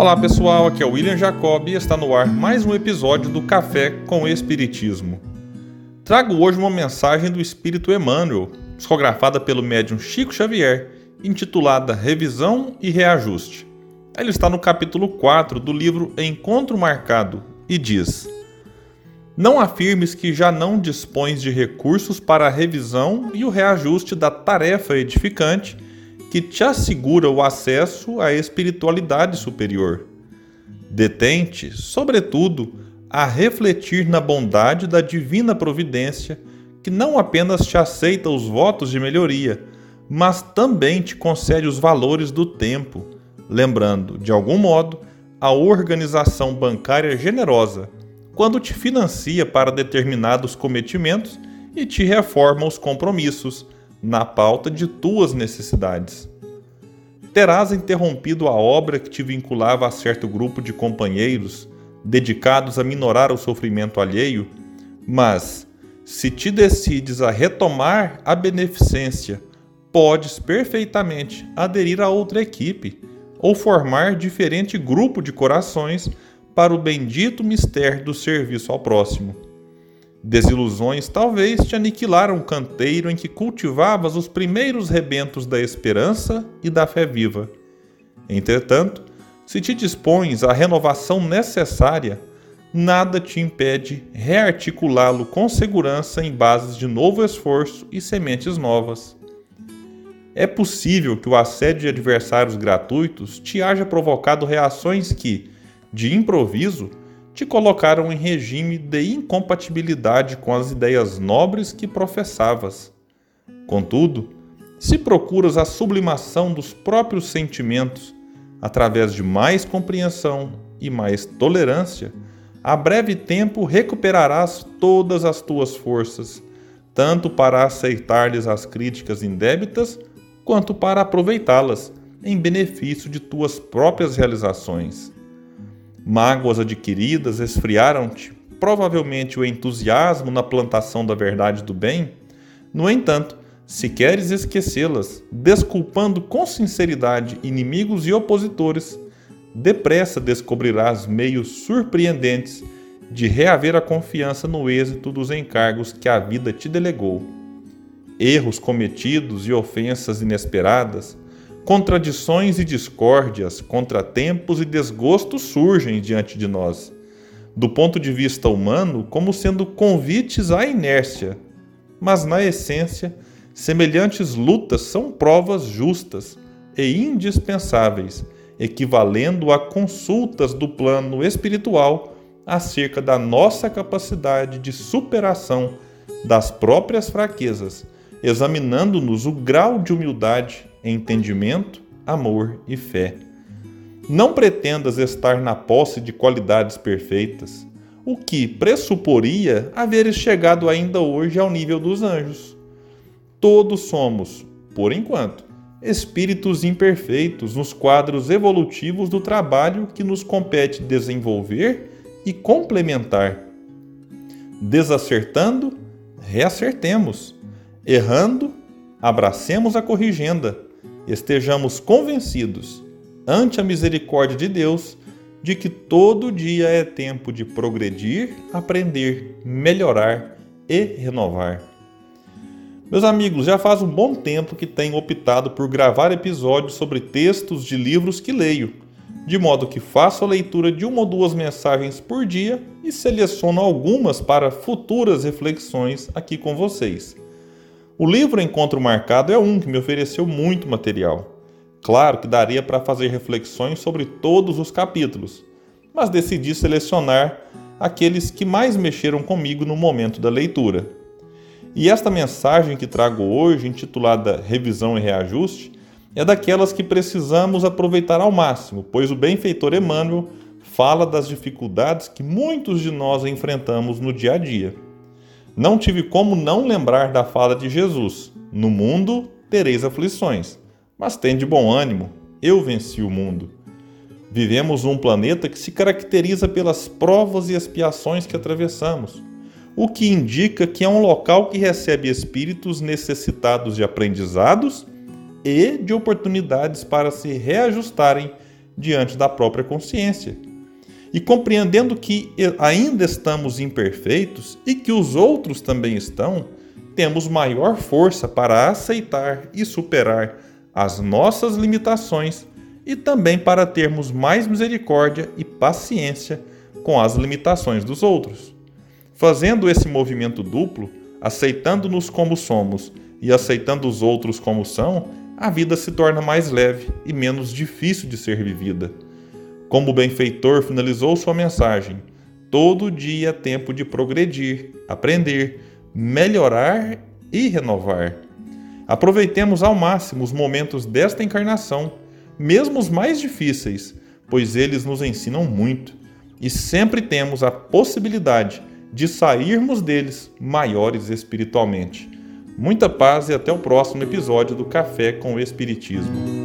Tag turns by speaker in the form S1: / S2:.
S1: Olá pessoal, aqui é o William Jacob e está no ar mais um episódio do Café com Espiritismo. Trago hoje uma mensagem do Espírito Emmanuel, psicografada pelo médium Chico Xavier, intitulada Revisão e Reajuste. Ele está no capítulo 4 do livro Encontro Marcado e diz: Não afirmes que já não dispões de recursos para a revisão e o reajuste da tarefa edificante que te assegura o acesso à espiritualidade superior. Detente, sobretudo, a refletir na bondade da divina providência, que não apenas te aceita os votos de melhoria, mas também te concede os valores do tempo, lembrando, de algum modo, a organização bancária generosa, quando te financia para determinados cometimentos e te reforma os compromissos na pauta de tuas necessidades. Terás interrompido a obra que te vinculava a certo grupo de companheiros dedicados a minorar o sofrimento alheio, mas, se te decides a retomar a beneficência, podes perfeitamente aderir a outra equipe ou formar diferente grupo de corações para o bendito mistério do serviço ao próximo. Desilusões talvez te aniquilaram o canteiro em que cultivavas os primeiros rebentos da esperança e da fé viva. Entretanto, se te dispões à renovação necessária, nada te impede rearticulá-lo com segurança em bases de novo esforço e sementes novas. É possível que o assédio de adversários gratuitos te haja provocado reações que, de improviso, te colocaram em regime de incompatibilidade com as ideias nobres que professavas. Contudo, se procuras a sublimação dos próprios sentimentos através de mais compreensão e mais tolerância, a breve tempo recuperarás todas as tuas forças, tanto para aceitar-lhes as críticas indébitas, quanto para aproveitá-las em benefício de tuas próprias realizações mágoas adquiridas esfriaram-te provavelmente o entusiasmo na plantação da verdade do bem. No entanto, se queres esquecê-las, desculpando com sinceridade inimigos e opositores, depressa descobrirás meios surpreendentes de reaver a confiança no êxito dos encargos que a vida te delegou. Erros cometidos e ofensas inesperadas Contradições e discórdias, contratempos e desgostos surgem diante de nós, do ponto de vista humano, como sendo convites à inércia. Mas, na essência, semelhantes lutas são provas justas e indispensáveis, equivalendo a consultas do plano espiritual acerca da nossa capacidade de superação das próprias fraquezas, examinando-nos o grau de humildade entendimento, amor e fé. Não pretendas estar na posse de qualidades perfeitas, o que pressuporia haveres chegado ainda hoje ao nível dos anjos. Todos somos, por enquanto, espíritos imperfeitos nos quadros evolutivos do trabalho que nos compete desenvolver e complementar. Desacertando, reacertemos. Errando, abracemos a corrigenda estejamos convencidos, ante a misericórdia de Deus, de que todo dia é tempo de progredir, aprender, melhorar e renovar. Meus amigos, já faz um bom tempo que tenho optado por gravar episódios sobre textos de livros que leio, de modo que faço a leitura de uma ou duas mensagens por dia e seleciono algumas para futuras reflexões aqui com vocês. O livro Encontro Marcado é um que me ofereceu muito material. Claro que daria para fazer reflexões sobre todos os capítulos, mas decidi selecionar aqueles que mais mexeram comigo no momento da leitura. E esta mensagem que trago hoje, intitulada Revisão e Reajuste, é daquelas que precisamos aproveitar ao máximo, pois o benfeitor Emmanuel fala das dificuldades que muitos de nós enfrentamos no dia a dia. Não tive como não lembrar da fala de Jesus: No mundo tereis aflições, mas tem de bom ânimo, eu venci o mundo. Vivemos num planeta que se caracteriza pelas provas e expiações que atravessamos, o que indica que é um local que recebe espíritos necessitados de aprendizados e de oportunidades para se reajustarem diante da própria consciência. E compreendendo que ainda estamos imperfeitos e que os outros também estão, temos maior força para aceitar e superar as nossas limitações e também para termos mais misericórdia e paciência com as limitações dos outros. Fazendo esse movimento duplo, aceitando-nos como somos e aceitando os outros como são, a vida se torna mais leve e menos difícil de ser vivida. Como o benfeitor finalizou sua mensagem, todo dia é tempo de progredir, aprender, melhorar e renovar. Aproveitemos ao máximo os momentos desta encarnação, mesmo os mais difíceis, pois eles nos ensinam muito e sempre temos a possibilidade de sairmos deles maiores espiritualmente. Muita paz e até o próximo episódio do Café com o Espiritismo.